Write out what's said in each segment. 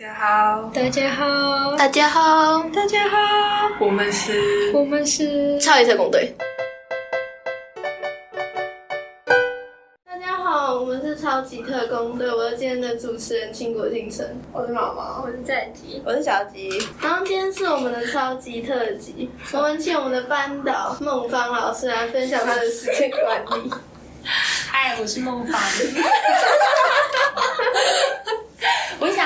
大家好，大家好，大家好，大家好，我们是我们是超级特工队。大家好，我们是超级特工队，我是今天的主持人倾国倾城，我是毛毛，我是战吉，我是小吉。然后今天是我们的超级特辑，我们请我们的班导孟芳老师来分享他的时间管理。嗨，我是孟芳。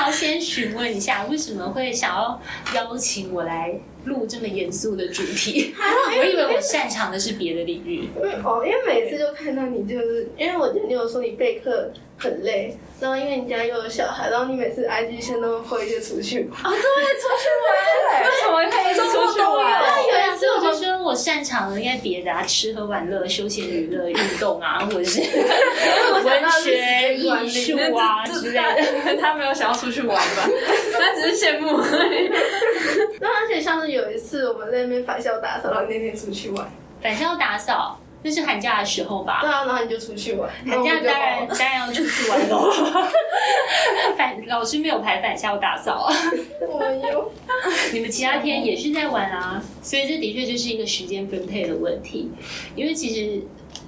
要先询问一下，为什么会想要邀请我来录这么严肃的主题？我以为我擅长的是别的领域。因为哦，因为每次就看到你，就是因为我觉得你有说你备课很累，然后因为你家又有小孩，然后你每次 IG 先都会就出去啊，对，出去玩，为什么可以出去玩？有一次我就说我擅长的应该别的啊，吃喝玩乐、休闲娱乐、运动啊，或者是 文学、艺术啊之类的。他没有想要出去玩吧？他只是羡慕而已。那而且像是有一次我们在那边返校打扫，然后那天出去玩。返校打扫，那是寒假的时候吧？对啊，然后你就出去玩。寒假当然当然要出去玩喽。反老师没有排返校打扫啊。我有。你们其他天也是在玩啊，所以这的确就是一个时间分配的问题。因为其实，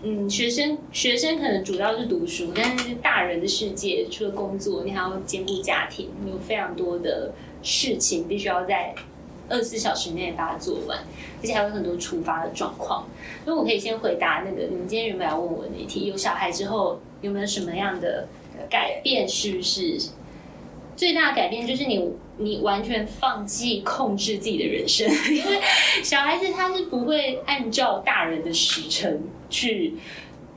嗯，学生学生可能主要是读书，但是大人的世界除了工作，你还要兼顾家庭，你有非常多的事情必须要在二十四小时内把它做完，而且还有很多突发的状况。所以我可以先回答那个你们今天原本要问我的那题：有小孩之后有没有什么样的改变？是不是最大的改变就是你？你完全放弃控制自己的人生，因 为小孩子他是不会按照大人的时辰去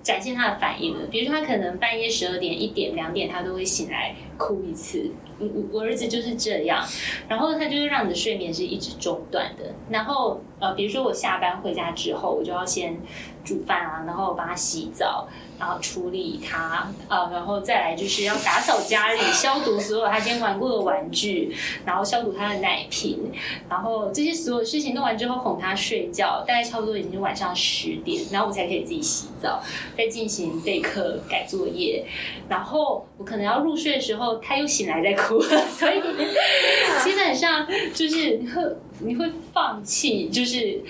展现他的反应的。比如说，他可能半夜十二点、一点、两点，他都会醒来哭一次。我我儿子就是这样，然后他就会让你的睡眠是一直中断的。然后呃，比如说我下班回家之后，我就要先煮饭啊，然后帮他洗澡。然后处理他，呃，然后再来就是要打扫家里，消毒所有他今天玩过的玩具，然后消毒他的奶瓶，然后这些所有事情弄完之后哄他睡觉，大概差不多已经是晚上十点，然后我才可以自己洗澡，再进行备课、改作业，然后我可能要入睡的时候，他又醒来在哭，所以 基本上就是你会你会放弃，就是。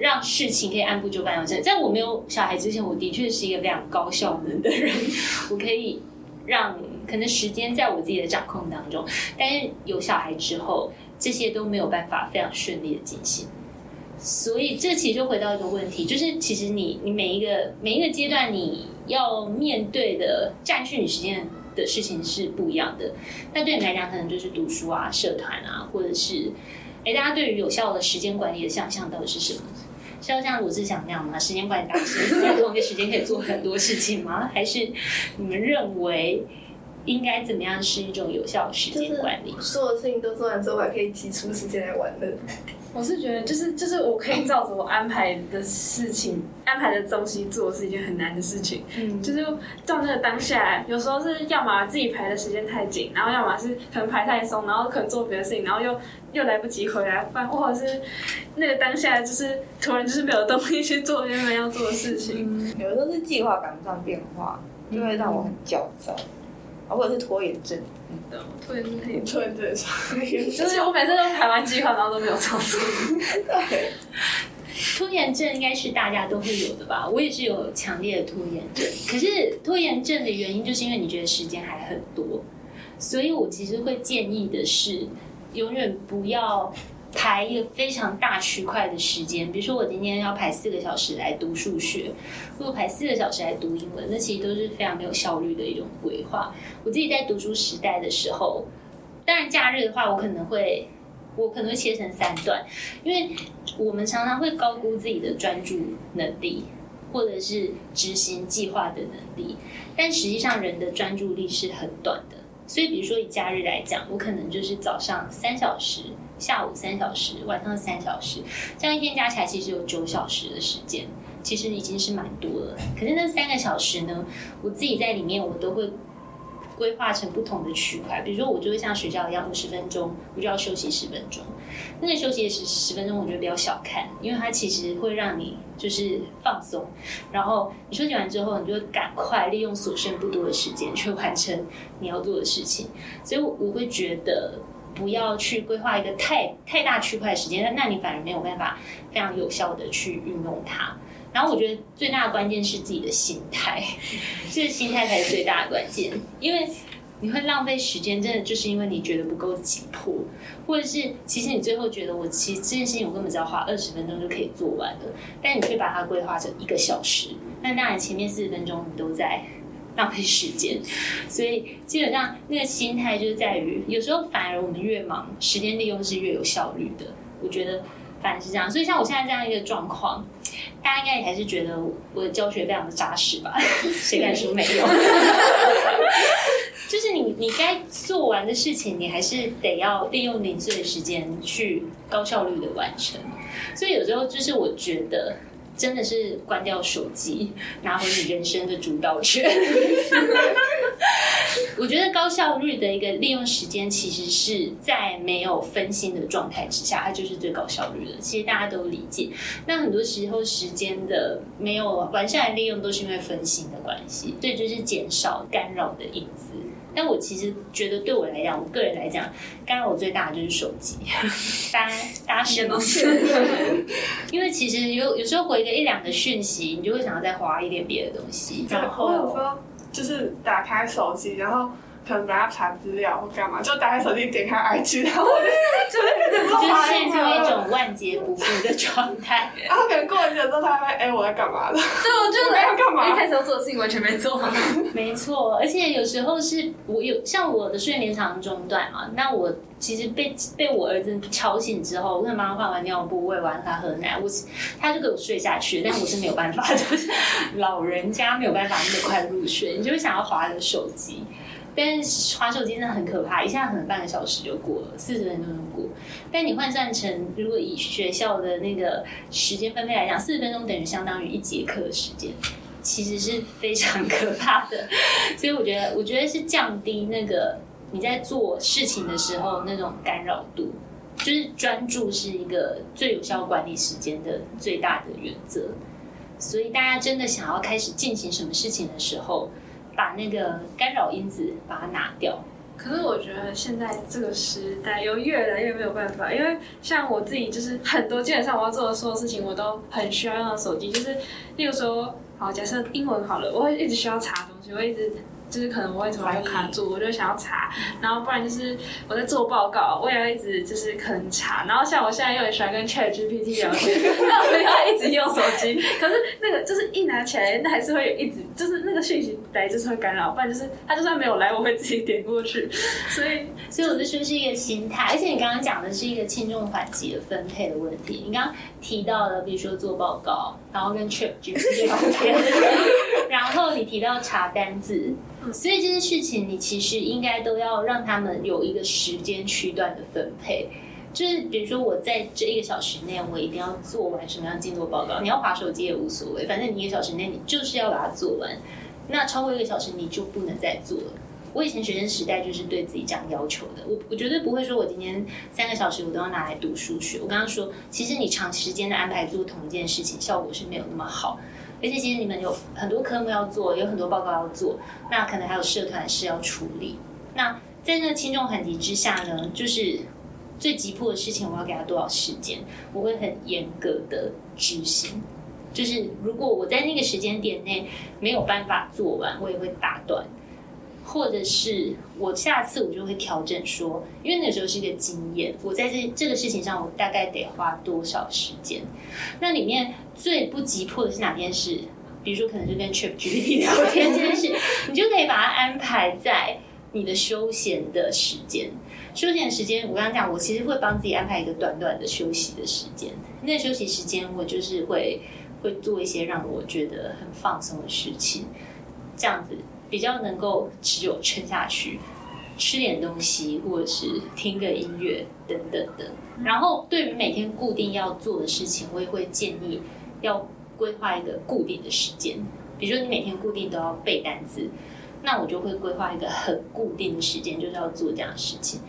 让事情可以按部就班完成。在我没有小孩之前，我的确是一个非常高效能的人，我可以让可能时间在我自己的掌控当中。但是有小孩之后，这些都没有办法非常顺利的进行。所以这其实就回到一个问题，就是其实你你每一个每一个阶段你要面对的占据你时间的事情是不一样的。那对你来讲，可能就是读书啊、社团啊，或者是哎，大家对于有效的时间管理的想象到底是什么？是要像罗志祥那样吗？时间管理大师在同一个时间可以做很多事情吗？还是你们认为应该怎么样是一种有效的时间管理？所有事情都做完之后，还可以挤出时间来玩乐。我是觉得，就是就是我可以照着我安排的事情、安排的东西做，是一件很难的事情。嗯，就是到那个当下，有时候是要么自己排的时间太紧，然后要么是可能排太松，然后可能做别的事情，然后又又来不及回来，或者是那个当下就是突然就是没有动力去做原本要做的事情。嗯有的时候是计划赶不上变化，就会让我很焦躁，或者是拖延症。的拖延症，拖延症，就是我每次都排完计划，然后都没有操作。对，拖延症应该是大家都会有的吧？我也是有强烈的拖延症，可是拖延症的原因就是因为你觉得时间还很多，所以我其实会建议的是，永远不要。排一个非常大区块的时间，比如说我今天要排四个小时来读数学，或者排四个小时来读英文，那其实都是非常没有效率的一种规划。我自己在读书时代的时候，当然假日的话，我可能会我可能会切成三段，因为我们常常会高估自己的专注能力，或者是执行计划的能力，但实际上人的专注力是很短的。所以，比如说以假日来讲，我可能就是早上三小时。下午三小时，晚上三小时，这样一天加起来其实有九小时的时间，其实已经是蛮多了。可是那三个小时呢，我自己在里面我都会规划成不同的区块。比如说，我就会像学校一样，五十分钟我就要休息十分钟。那个休息十十分钟，我觉得比较小看，因为它其实会让你就是放松。然后你休息完之后，你就赶快利用所剩不多的时间去完成你要做的事情。所以我会觉得。不要去规划一个太太大区块的时间，那那你反而没有办法非常有效的去运用它。然后我觉得最大的关键是自己的心态，这个心态才是最大的关键，因为你会浪费时间，真的就是因为你觉得不够紧迫，或者是其实你最后觉得我其实这件事情我根本只要花二十分钟就可以做完了，但你却把它规划成一个小时，那当然前面四十分钟你都在浪费时间，所以基本上那个心态就是在于，有时候反而我们越忙，时间利用是越有效率的。我觉得反正是这样，所以像我现在这样一个状况，大家应该也还是觉得我的教学非常的扎实吧？谁敢说没有？就是你你该做完的事情，你还是得要利用零碎的时间去高效率的完成。所以有时候就是我觉得。真的是关掉手机，拿回你人生的主导权。我觉得高效率的一个利用时间，其实是在没有分心的状态之下，它就是最高效率的。其实大家都理解。那很多时候时间的没有完善的利用，都是因为分心的关系，所以就是减少干扰的因子。但我其实觉得，对我来讲，我个人来讲，干扰我最大的就是手机。大家大家是吗？因为其实有有时候回个一两个讯息，你就会想要再划一点别的东西。然后就是打开手机，然后。可能大家查资料或干嘛，就打开手机点开 IG，然后我就就 就陷入一种万劫不复的状态。然后可能过了久之后，他会哎我在干嘛的？对，我就没有干嘛？一开始要做的事情完全没做。没错，而且有时候是我有像我的睡眠常中断嘛，那我其实被被我儿子吵醒之后，我跟妈妈换完尿布，喂完他喝奶，我他就给我睡下去，但我是没有办法，就是老人家没有办法那么快入睡，你就会想要划着手机。但是滑手机真的很可怕，一下可能半个小时就过了，四十分钟就过。但你换算成如果以学校的那个时间分配来讲，四十分钟等于相当于一节课的时间，其实是非常可怕的。所以我觉得，我觉得是降低那个你在做事情的时候那种干扰度，就是专注是一个最有效管理时间的最大的原则。所以大家真的想要开始进行什么事情的时候。把那个干扰因子把它拿掉。可是我觉得现在这个时代又越来越没有办法，因为像我自己就是很多基本上我要做的所有事情，我都很需要用到手机。就是例如说，好假设英文好了，我会一直需要查东西，我一直。就是可能我为什么会卡住，我就想要查，然后不然就是我在做报告，我也要一直就是可能查，然后像我现在又很喜欢跟 Chat GPT 聊天，那我要一直用手机，可是那个就是一拿起来，那还是会有一直就是那个讯息来就是会干扰，不然就是他就算没有来，我会自己点过去，所以所以我就说是一个心态，而且你刚刚讲的是一个轻重缓急的分配的问题，你刚刚提到了比如说做报告，然后跟 Chat GPT 聊天，然后你提到查单字。所以这些事情，你其实应该都要让他们有一个时间区段的分配。就是比如说，我在这一个小时内，我一定要做完什么样进度报告。你要划手机也无所谓，反正你一个小时内你就是要把它做完。那超过一个小时，你就不能再做了。我以前学生时代就是对自己这样要求的。我我绝对不会说我今天三个小时我都要拿来读数学。我刚刚说，其实你长时间的安排做同一件事情，效果是没有那么好。而且其实你们有很多科目要做，有很多报告要做，那可能还有社团事要处理。那在那个轻重缓急之下呢，就是最急迫的事情，我要给他多少时间，我会很严格的执行。就是如果我在那个时间点内没有办法做完，我也会打断，或者是我下次我就会调整说，因为那时候是一个经验，我在这这个事情上，我大概得花多少时间？那里面。最不急迫的是哪件事？比如说，可能就跟 Trip GPT 聊天这件事，你就可以把它安排在你的休闲的时间。休闲时间，我刚刚讲，我其实会帮自己安排一个短短的休息的时间。那休息时间，我就是会会做一些让我觉得很放松的事情，这样子比较能够持久撑下去。吃点东西，或者是听个音乐等等的。然后，对于每天固定要做的事情，我也会建议。要规划一个固定的时间，比如说你每天固定都要背单词，那我就会规划一个很固定的时间，就是要做这样的事情。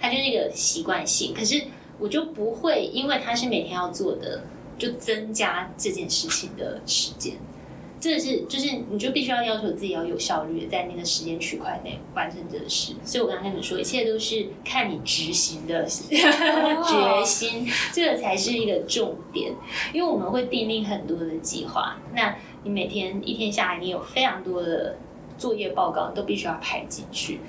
它就是一个习惯性，可是我就不会因为它是每天要做的，就增加这件事情的时间。这是就是你就必须要要求自己要有效率的在那个时间区块内完成这个事。所以我刚刚跟你们说，一切都是看你执行的 决心，这个才是一个重点。因为我们会订立很多的计划，那你每天一天下来，你有非常多的作业报告都必须要排进去。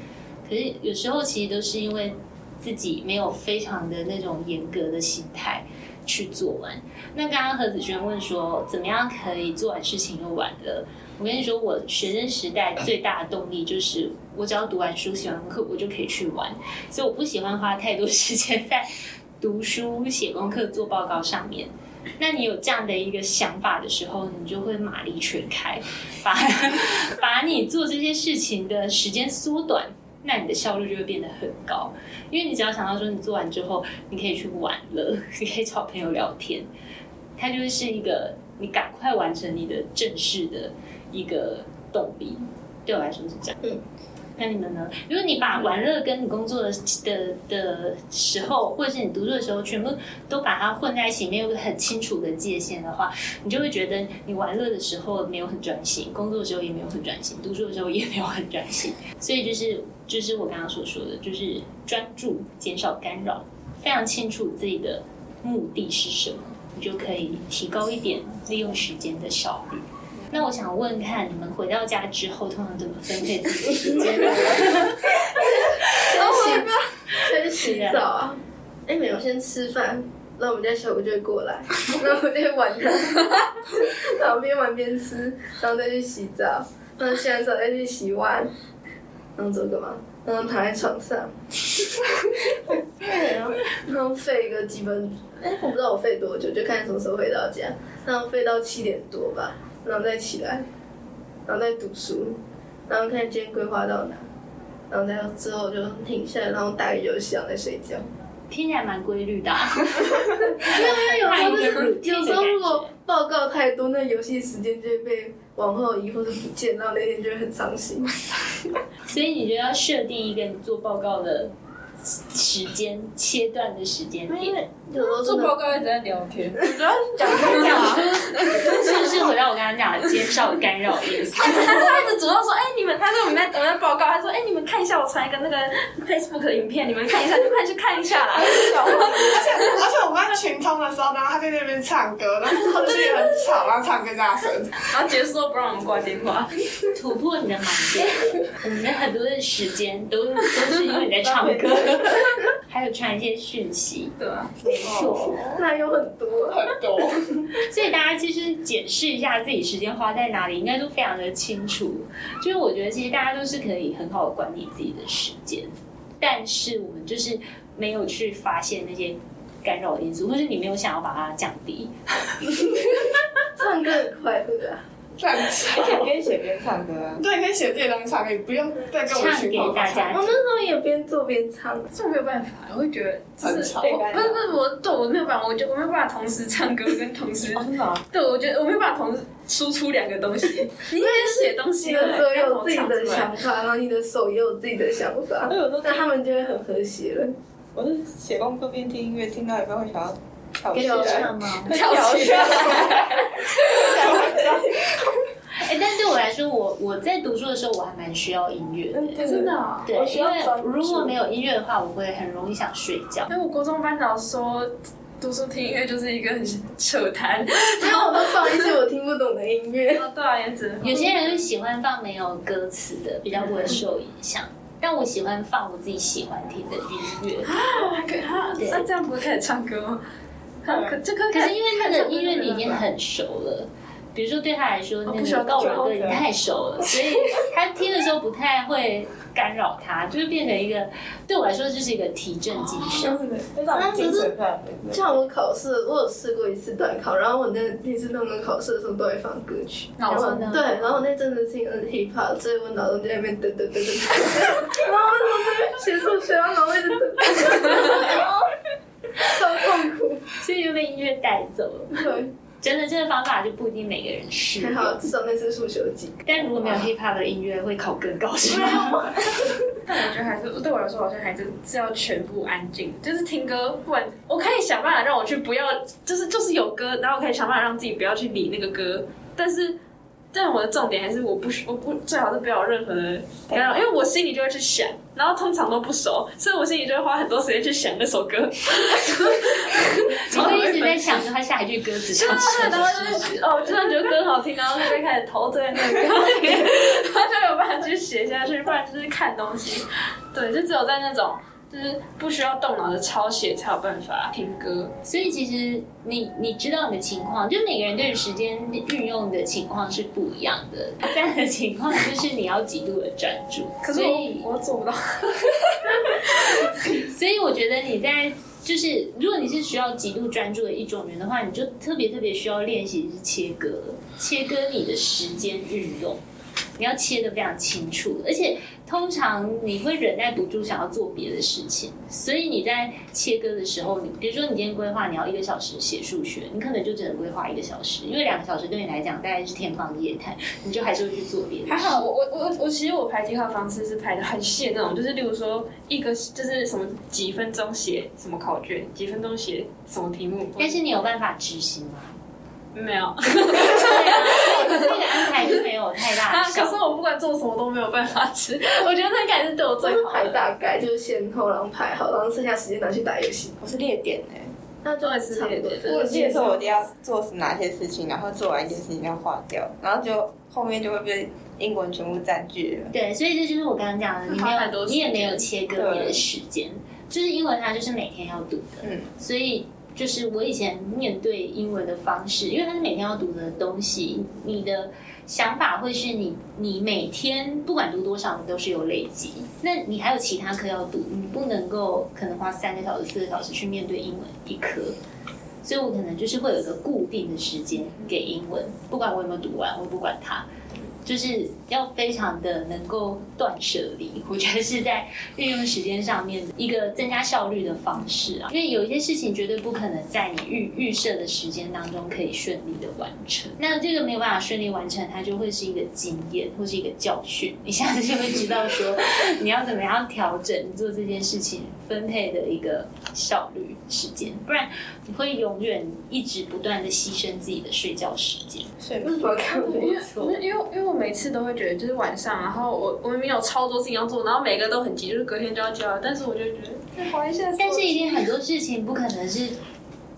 可是有时候其实都是因为自己没有非常的那种严格的心态去做完。那刚刚何子轩问说，怎么样可以做完事情又完了？我跟你说，我学生时代最大的动力就是，我只要读完书、写完课，我就可以去玩。所以我不喜欢花太多时间在读书、写功课、做报告上面。那你有这样的一个想法的时候，你就会马力全开，把 把你做这些事情的时间缩短，那你的效率就会变得很高。因为你只要想到说，你做完之后，你可以去玩了，你可以找朋友聊天，它就是一个你赶快完成你的正式的一个动力。对我来说是这样。嗯。那你们呢？如果你把玩乐跟你工作的的的时候，或者是你读书的时候，全部都把它混在一起，没有很清楚的界限的话，你就会觉得你玩乐的时候没有很专心，工作的时候也没有很专心，读书的时候也没有很专心。所以就是就是我刚刚所说的，就是专注，减少干扰，非常清楚自己的目的是什么，你就可以提高一点利用时间的效率。那我想问看，你们回到家之后，通常怎么分配自己的时间？然后先洗澡啊，哎，没有，先吃饭，然后我们家小狗就会过来，然后我就会玩它，然后边玩边吃，然后再去洗澡，然后洗完澡再去洗碗，然后做干嘛？然后躺在床上，然后然后睡一个基本，哎，我不知道我睡多久，就看什么时候回到家，然后睡到七点多吧，然后再起来，然后再读书，然后看今天规划到哪。然后再之后就停下来，然后打个游戏，然后再睡觉。听起来蛮规律的、啊。因为有时候就是有有时候如果报告太多，那游戏时间就会被往后移或者不见，然后那天就会很伤心。所以你就要设定一个你做报告的时间切断的时间点。有时候做报告一直在聊天，讲这样啊，是不是回到我刚刚讲的减少干扰意思？他 他一直主动说，哎、你们，他说我们在我们在报告，他说，哎、你们看一下，我传一个那个 Facebook 影片，你们看一下，就快去看一下啦。而且而且我们在群通的时候，然后他在那边唱歌，然后他就是也很吵，然后唱更大声。然后结束都不让我们挂电话，突破你的盲点。我们的很多的时间都都是因为你在唱歌，还有传一些讯息。对啊，没错，那有很多。很多，所以大家其实检视一下自己时间花在哪里，应该都非常的清楚。就是我觉得其实大家都是可以很好的管理自己的时间，但是我们就是没有去发现那些干扰的因素，或是你没有想要把它降低。唱歌很快乐啊，这样而吵。且边写边唱歌啊。对，可以写自己的东西唱歌，你不用再跟我们唱给群通大家我那时候也边做边唱。这没有办法，我会觉得就是我不是不是我对我没有办法，我就我没有办法同时唱歌跟同时哦，真的啊，对我觉得我没有办法同时输出两个东西，你因为写东西你的手也有自己的想法，然后你的手也有自己的想法我，有时候那他们就会很和谐了。我是写功课边听音乐，听到一半会想要跳起跳来，唱吗？跳起来。哎、但对我来说，我我在读书的时候，我还蛮需要音乐的。真的啊、对因为如果没有音乐的话，我会很容易想睡觉。因为我国中班导说，读书听音乐就是一个很扯淡。然后我都放一些我听不懂的音乐。哦，对啊，也只有些人就喜欢放没有歌词的，比较不会受影响。但我喜欢放我自己喜欢听的音乐。还可以啊，那这样不会开始唱歌吗？可可这可可是因为那个音乐你已经很熟了，比如说对他来说，那个告人教歌已经太熟了，所以他听的时候不太会干扰他，就是变成一个对我来说就是一个提振精神。会让你精神非常的像我考试，我有试过一次段考，然后我那那次弄个考试的时候都会放歌曲，然后对，然后那阵子听的是 hip hop，所以我脑中就在那边噔噔噔噔，然后我在那边写数学，然后脑子一直噔噔噔，超痛苦。所以就被音乐带走了。对，真的，这个方法就不一定每个人适还好。至少那次数学有及格。但如果没有 hip hop 的音乐，会考更高是吗？但我觉得还是对我来说，好像还是是要全部安静，就是听歌，不然我可以想办法让我去不要，就是就是有歌，然后我可以想办法让自己不要去理那个歌，但是但我的重点还是我不我不最好是不要有任何的干扰，因为我心里就会去想，然后通常都不熟，所以我心里就会花很多时间去想那首歌。你会一直在想着他下一句歌词唱什然后就是哦，就算觉得歌好听，然后就会开始投在那个歌里，然后就有办法去写下去，不然就是看东西。对，就只有在那种就是不需要动脑的抄写才有办法听歌。所以其实你你知道你的情况，就每个人对于时间运用的情况是不一样的。这样的情况就是你要极度的专注，可是我我做不到。所以我觉得你在就是，如果你是需要极度专注的一种人的话，你就特别特别需要练习是切割，切割你的时间运用，你要切的非常清楚，而且通常你会忍耐不住想要做别的事情，所以你在切割的时候，你比如说你今天规划你要一个小时写数学，你可能就只能规划一个小时，因为两个小时对你来讲大概是天方夜谭，你就还是会去做别的。还好，我我我我其实我排计划方式是排的很细的那种，就是例如说一个就是什么几分钟写什么考卷，几分钟写什么题目，但是你有办法执行吗？没有。对 啊，所以这个安排就没有太大。可是我不管做什么都没有办法吃，我觉得那应该是对我最好排的。大概就是先后，然后排好，然后剩下时间拿去打游戏。我是列点哎、那就是差不多列点我记得说我一定要做哪些事情，然后做完一件事情要划掉，然后就后面就会被英文全部占据了。对，所以这就是我刚刚讲的，你没有，你也没有切割你的时间，就是英文它就是每天要读的，嗯，所以就是我以前面对英文的方式，因为它是每天要读的东西，你的想法会是你你每天不管读多少，你都是有累积。那你还有其他课要读，你不能够可能花三个小时、四个小时去面对英文一科。所以我可能就是会有一个固定的时间给英文，不管我有没有读完，我不管它，就是要非常的能够断舍离。我觉得是在运用时间上面的一个增加效率的方式啊，因为有一些事情绝对不可能在你预预设的时间当中可以顺利的完成。那这个没有办法顺利完成，它就会是一个经验或是一个教训，你下次就会知道说 你要怎么样调整做这件事情分配的一个效率时间，不然你会永远一直不断的牺牲自己的睡觉时间。睡为什么看因为没错？因为因为我每次都会觉得，就是晚上，然后我我明明有超多事情要做，然后每个都很急，就是隔天就要交，但是我就觉得再划一下。但是一定很多事情不可能是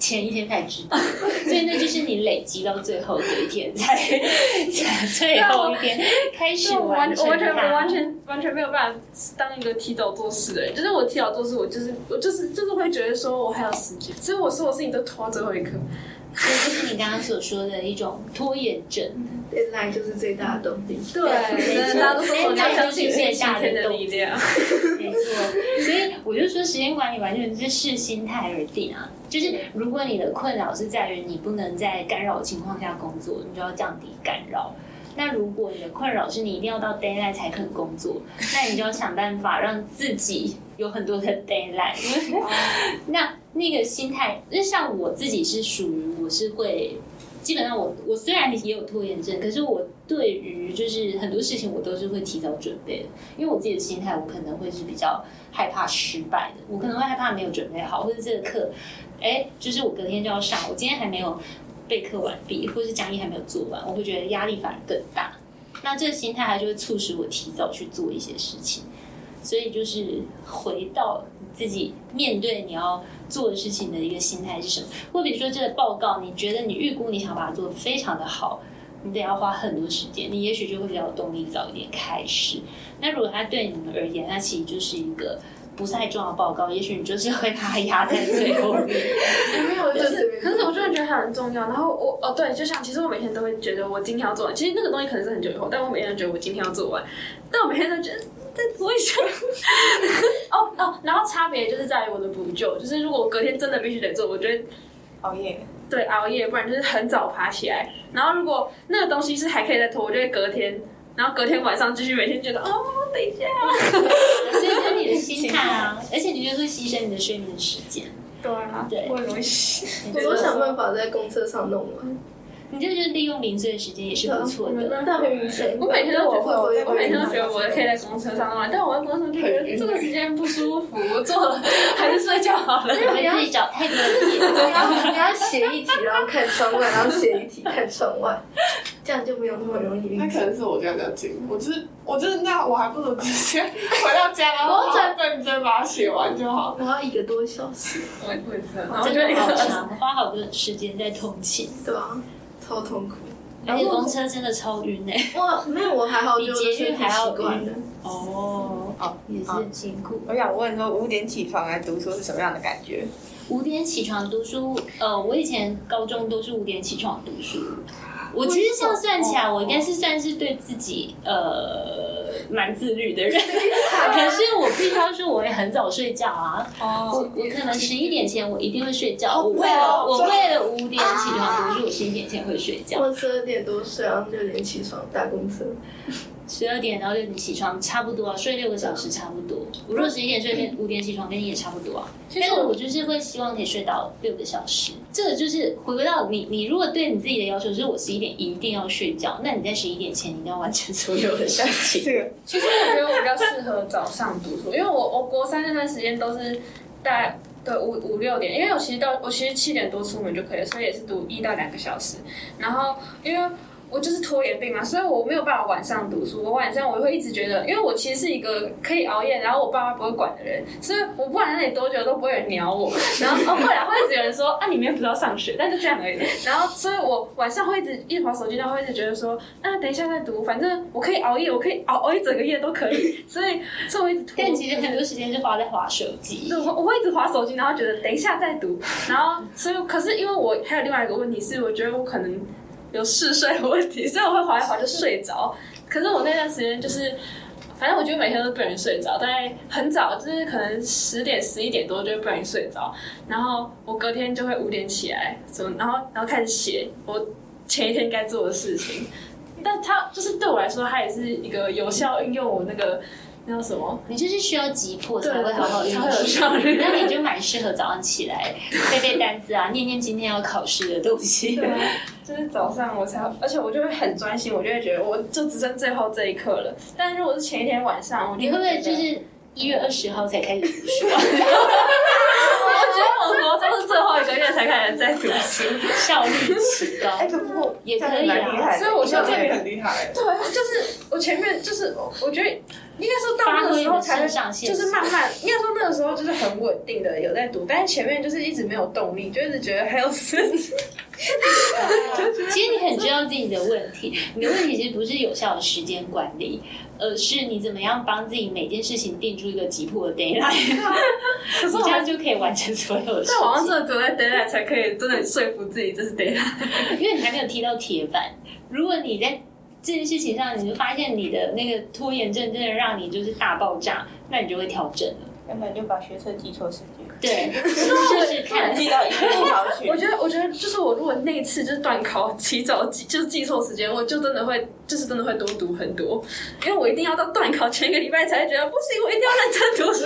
前一天才知道，所以那就是你累积到最后的一天才才 最后一天开始我完我完全我它完全完全没有办法当一个提早做事的人，就是我提早做事，我就是我就是就是会觉得说我还有时间，所以我所有事情都拖到最后一刻。所以就是你刚刚所说的一种拖延症。deadline 就是最大的动力。对，大家都说我要相信最星期天的力量。没错，所以我就说时间管理完全是视心态而定啊。就是如果你的困扰是在于你不能在干扰的情况下工作，你就要降低干扰。那如果你的困扰是你一定要到 d a y l i g h t 才肯工作，那你就要想办法让自己有很多的 d a y l i g h t 那那个心态，就像我自己是属于我是会，基本上我我虽然也有拖延症，可是我对于就是很多事情我都是会提早准备的，因为我自己的心态，我可能会是比较害怕失败的，我可能会害怕没有准备好，或者这个课，哎，就是我隔天就要上，我今天还没有备课完毕，或是讲义还没有做完，我会觉得压力反而更大。那这个心态，它就会促使我提早去做一些事情。所以就是回到自己面对你要做的事情的一个心态是什么？或比如说这个报告，你觉得你预估你想把它做得非常的好，你得要花很多时间，你也许就会比较有动力早一点开始。那如果它对你们而言，那其实就是一个不太重要的报告，也许你就是会把它压在最后面。没有，就是，可是我真的觉得它很重要。然后我哦，对，就像其实我每天都会觉得我今天要做完，其实那个东西可能是很久以后，但我每天都觉得我今天要做完，但我每天都觉得再拖一下。哦哦，然后差别就是在于我的补救，就是如果我隔天真的必须得做，我觉得熬夜，对熬夜，不然就是很早爬起来。然后如果那个东西是还可以再拖，我就会隔天，然后隔天晚上继续每天觉得哦，等一下。所以跟你的心态啊，而且你就是牺牲你的睡眠时间。对啊，对我很容易。我都想办法在公车上弄完。你这就是利用零碎的时间也是不错的。但很晕水，我每天都觉我会，我得，我每天都觉得我可以在公车上玩，但我在公车上就觉得这个时间不舒服，我坐了 还是睡觉好了。你会自己找太多的你点。要你要写一题，然后看窗外，然后写一题看窗外。这样就没有那么容易那。可能是我家比较近，我就是我就是那我还不如直接回到家，然后好好认真把它写完就好。我要一个多小时，我也我也是，然后真的好长，花好多时间在通勤，对吧？超痛苦。而且公车真的超晕哎、哇没有，我还好，比就捷运还要晕。哦，哦也是很辛苦。我想问说，五点起床来读书是什么样的感觉？五点起床读书，呃，我以前高中都是五点起床读书。我其实这样算起来，我应该是算是对自己呃蛮自律的人。可是我必须要说，我也很早睡觉啊。我哦，我我可能十一点前我一定会睡觉。好我为了早我为了五点起床可是，我十一点前会睡觉。我十二点多睡，然后六点起床搭公车。十二点然后六点起床，差不多啊，睡六个小时差不多。我如果十一点睡，跟五点起床，跟你也差不多啊。但是我就是会希望可以睡到六个小时。这个就是回归到你，你如果对你自己的要求是我十一点一定要睡觉，那你在十一点前你一定要完成所有的事情。这个其实我觉得我比较适合早上读书，因为我我国三那段时间都是大概对五五六点，因为我其实到我其实七点多出门就可以了，所以也是读一到两个小时。然后因为我就是拖延病嘛，所以我没有办法晚上读书。我晚上我会一直觉得，因为我其实是一个可以熬夜，然后我爸妈不会管的人，所以我不管在那里多久都不会有人鸟我。然后哦，后来会一直有人说啊，你明天不是要上学，但就这样而已。然后所以我晚上会一直一直划手机，然后会一直觉得说，啊，等一下再读，反正我可以熬夜，我可以熬熬一整个夜都可以。所以所以我一直拖。但其实很多时间就花在划手机对，。我我会一直划手机，然后觉得等一下再读，然后所以可是因为我还有另外一个问题是，我觉得我可能有嗜睡的问题，所以我会划一划就睡着。可是我那段时间就是，反正我觉得每天都不容易睡着，大概很早，就是可能十点十一点多就会不容易睡着，然后我隔天就会五点起来，什么，然后然后开始写我前一天该做的事情。但它就是对我来说，它也是一个有效运用我那个那叫什么你就是需要急迫才对会好好运才会有用效率那你就蛮适合早上起来背背单词啊，念念今天要考试的东西。对啊，就是早上我才，而且我就会很专心，我就会觉得我就只剩最后这一刻了。但如果是前一天晚上，我你会不会就是一月二十号才开始读书啊？我觉得我国中是最后一个月才开始在读书，效率提高哎，可不过也可以啊所以我觉得这里很厉害，对，就是我前面就是我我觉得应该说到那个时候才上腺素就是慢慢，应该说那个时候就是很稳定的有在读，但是前面就是一直没有动力，就一直觉得还有事情。其实你很知道自己的问题，你的问题其实不是有效的时间管理，而是你怎么样帮自己每件事情定出一个急迫的 d a y l i h t 你这样就可以完成所有的事在网上情。真的读在 d a y l i n e 才可以真的说服自己这是 d a y l i n e 因为你还没有踢到铁板。如果你在这件事情上，你就发现你的那个拖延症真的让你就是大爆炸，那你就会调整了。根本就把学测记错时间，对，就是看。记到一路跑去我。觉得，我觉得就是我如果那一次就是断考起早记，就是记错时间，我就真的会，就是真的会多读很多，因为我一定要到断考前一个礼拜才会觉得不行，我一定要认真读书。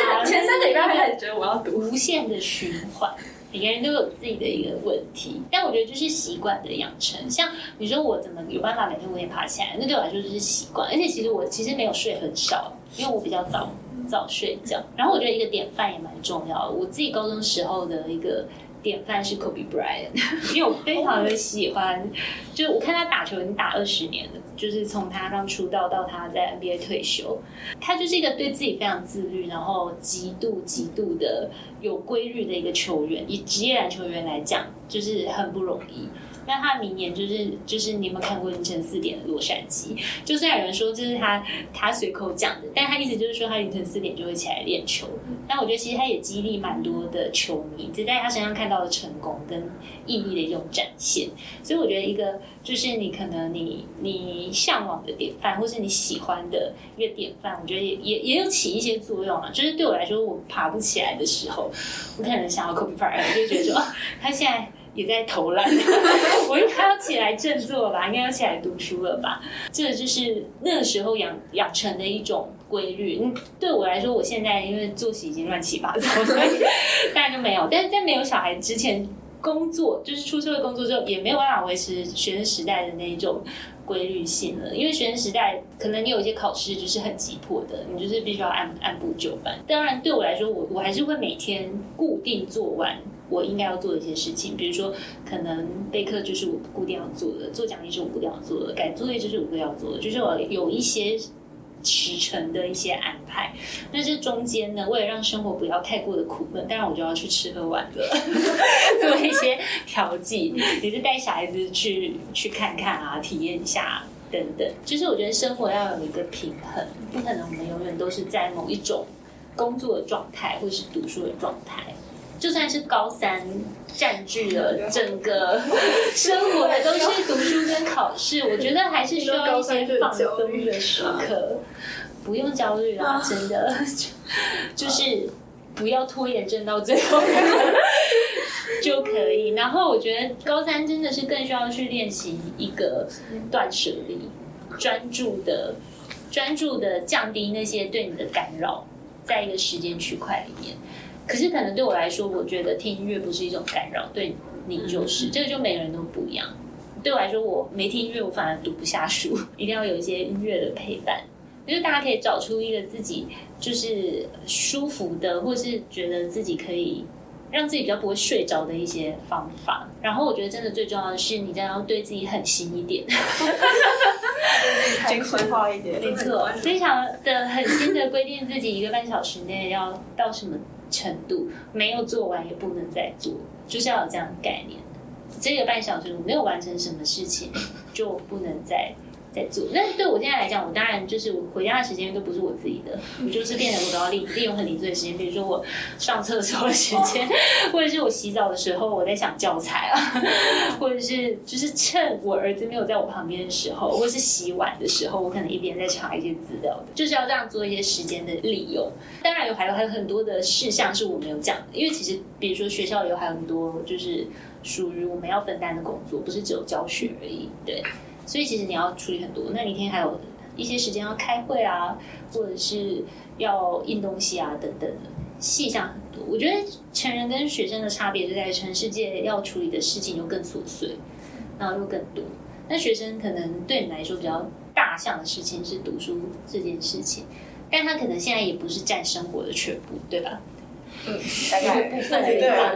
啊前前三个礼拜会开始觉得我要读，无限的循环。每个人都有自己的一个问题，但我觉得就是习惯的养成。像你说我怎么有办法每天五点爬起来，那对我来说就是习惯。而且其实我其实没有睡很少，因为我比较早早睡觉。然后我觉得一个典范也蛮重要的。我自己高中时候的一个典范是 Kobe Bryant，因为我非常的喜欢，就是我看他打球已经打二十年了，就是从他刚出道到他在 NBA 退休，他就是一个对自己非常自律，然后极度极度的有规律的一个球员。以职业篮球员来讲，就是很不容易。那他明年就是就是你有没有看过凌晨四点的洛杉矶？就虽然有人说这是他他随口讲的，但他意思就是说他凌晨四点就会起来练球。但我觉得其实他也激励蛮多的球迷，只在他身上看到了成功跟毅力的一种展现。所以我觉得一个就是你可能你你向往的典范，或是你喜欢的一个典范，我觉得也也也有起一些作用啊。就是对我来说，我爬不起来的时候，我可能想要 Kobe Bryant，就觉得说，他现在。也在投篮，我应该要起来振作吧，应该要起来读书了吧？这就是那个时候养养成的一种规律。嗯，对我来说，我现在因为作息已经乱七八糟，所以 当然就没有。但是在没有小孩之前，工作就是出社会工作之后，也没有办法维持学生时代的那一种规律性了。因为学生时代可能你有一些考试就是很急迫的，你就是必须要按按部就班。当然，对我来说，我我还是会每天固定做完我应该要做的一些事情，比如说可能备课就是我固定要做的，做讲义是我固定要做的，改作业就是我固定要做的，就是我有一些时程的一些安排。但是中间呢，为了让生活不要太过的苦闷，当然我就要去吃喝玩乐，做一些调剂，也是带小孩子去去看看啊，体验一下。等等，就是我觉得生活要有一个平衡，不可能我们永远都是在某一种工作的状态或是读书的状态。就算是高三占据了整个 生活的都是读书跟考试，我觉得还是需要一些放松的时刻。不用焦虑啦，真的，就是不要拖延症到最后就可以。然后我觉得高三真的是更需要去练习一个断舍离，专注的、专注的降低那些对你的干扰，在一个时间区块里面。可是可能对我来说，我觉得听音乐不是一种干扰，对你就是这个，就每个人都不一样。对我来说，我没听音乐，我反而读不下书，一定要有一些音乐的陪伴。就是大家可以找出一个自己就是舒服的，或是觉得自己可以让自己比较不会睡着的一些方法。然后我觉得真的最重要的是，你真的要对自己狠心一点，精神化一点。没错，非常的狠心的规定自己一个半小时内要到什么程度，没有做完也不能再做，就是要有这样的概念。这个半小时我没有完成什么事情，就不能再。在做，那对我现在来讲，我当然就是我回家的时间都不是我自己的，我就是变得我都要利利用很零碎的时间，比如说我上厕所的时间，或者是我洗澡的时候我在想教材啊，或者是就是趁我儿子没有在我旁边的时候，或者是洗碗的时候，我可能一边在查一些资料的，就是要这样做一些时间的利用。当然有还有还有很多的事项是我没有讲的，因为其实比如说学校有还有很多就是属于我们要分担的工作，不是只有教学而已，对。所以其实你要处理很多，那你一天还有一些时间要开会啊，或者是要印东西啊等等的，细项很多。我觉得成人跟学生的差别就在全世界要处理的事情又更琐碎，然后又更多。那学生可能对你来说比较大项的事情是读书这件事情，但他可能现在也不是占生活的全部，对吧？嗯，大概部分的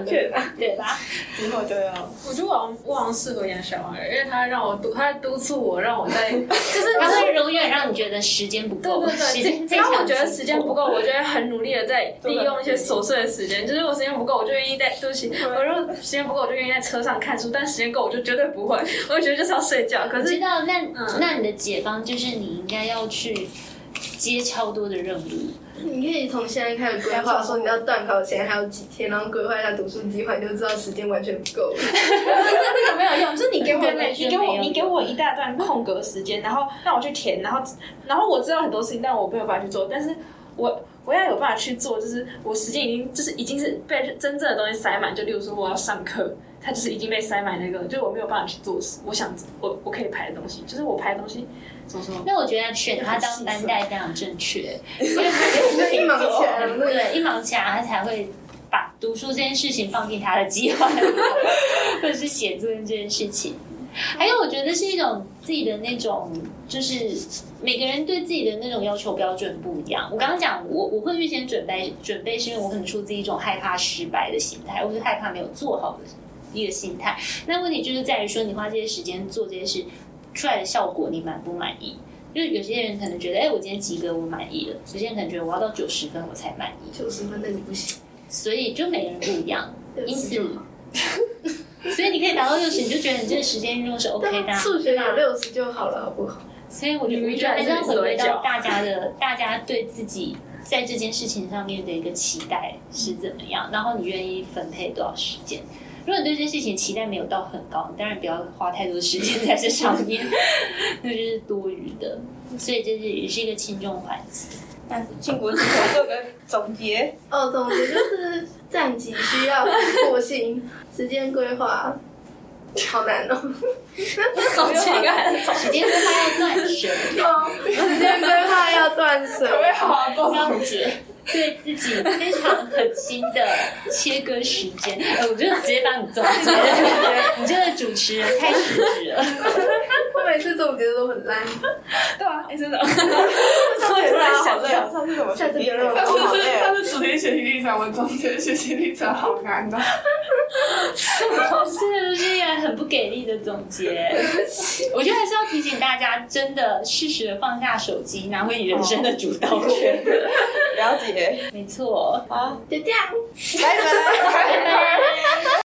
对，对吧？之后就要。我觉得我好像我好像适合养小孩，因为他让我督，他在督促我，让我在，就是他会永远让你觉得时间不够，对对对，只要我觉得时间不够，我就会很努力的在利用一些琐碎的时间。就是我时间不够，我就愿意在对不起，我如果时间不够，我就愿意在车上看书。但时间够，我就绝对不会。我觉得就是要睡觉。可是知道那那你的解方就是你应该要去接超多的任务。你可以从现在开始规划，说你要断考前还有几天，然后规划一下读书计划，你就知道时间完全不够了。那 个没有用，就是你给我，你给我，你给我一大段空格时间，然后让我去填，然后然后我知道很多事情，但我没有办法去做，但是我我要有办法去做，就是我时间已经就是已经是被真正的东西塞满，就例如说我要上课。它就是已经被塞满那个，就是我没有办法去做。我想我我可以排的东西，就是我排的东西？那我觉得选他当班代非常正确，因为他就一忙起来了，对，一忙起来他才会把读书这件事情放进他的计划里，或者是写作业这件事情。还有，我觉得是一种自己的那种，就是每个人对自己的那种要求标准不一样。我刚刚讲，我我会预先准备，准备是因为我很出自一种害怕失败的心态，或是害怕没有做好的一个心态。那问题就是在于说，你花这些时间做这些事出来的效果，你满不满意？就是有些人可能觉得，哎，我今天及格，我满意了；有些人可能觉得我要到九十分我才满意。九十分那你不行，所以就每个人不一样，因此，所以你可以达到六十，你就觉得你这个时间运用是 OK 的啊。数学有六十就好了，好不好？所以我觉得，我觉得还是要回归到大家的，大家对自己在这件事情上面的一个期待是怎么样，然后你愿意分配多少时间。如果你对这件事情期待没有到很高，你当然不要花太多时间在这上面，那就是多余的。所以这是也是一个轻重缓急。那庆国之后做个总结，哦，总结就是战绩需要过性，时间规划好难哦。总结一个还是总时间规划要断舍时间规划要断舍，可不可以好好做总结对自己非常狠心的切割时间。呃，我就直接帮你总结，你这个主持人太失职了。每次总结的都很烂，对啊，哎，真的，上次突然好累哦，上次怎么下次别让我上次。上次主题学习历程，我总结学习历程好难哦。真的都是一个很不给力的总结。我觉得还是要提醒大家，真的适时的放下手机，拿回你人生的主导权。了解，没错，好，就这样。拜拜。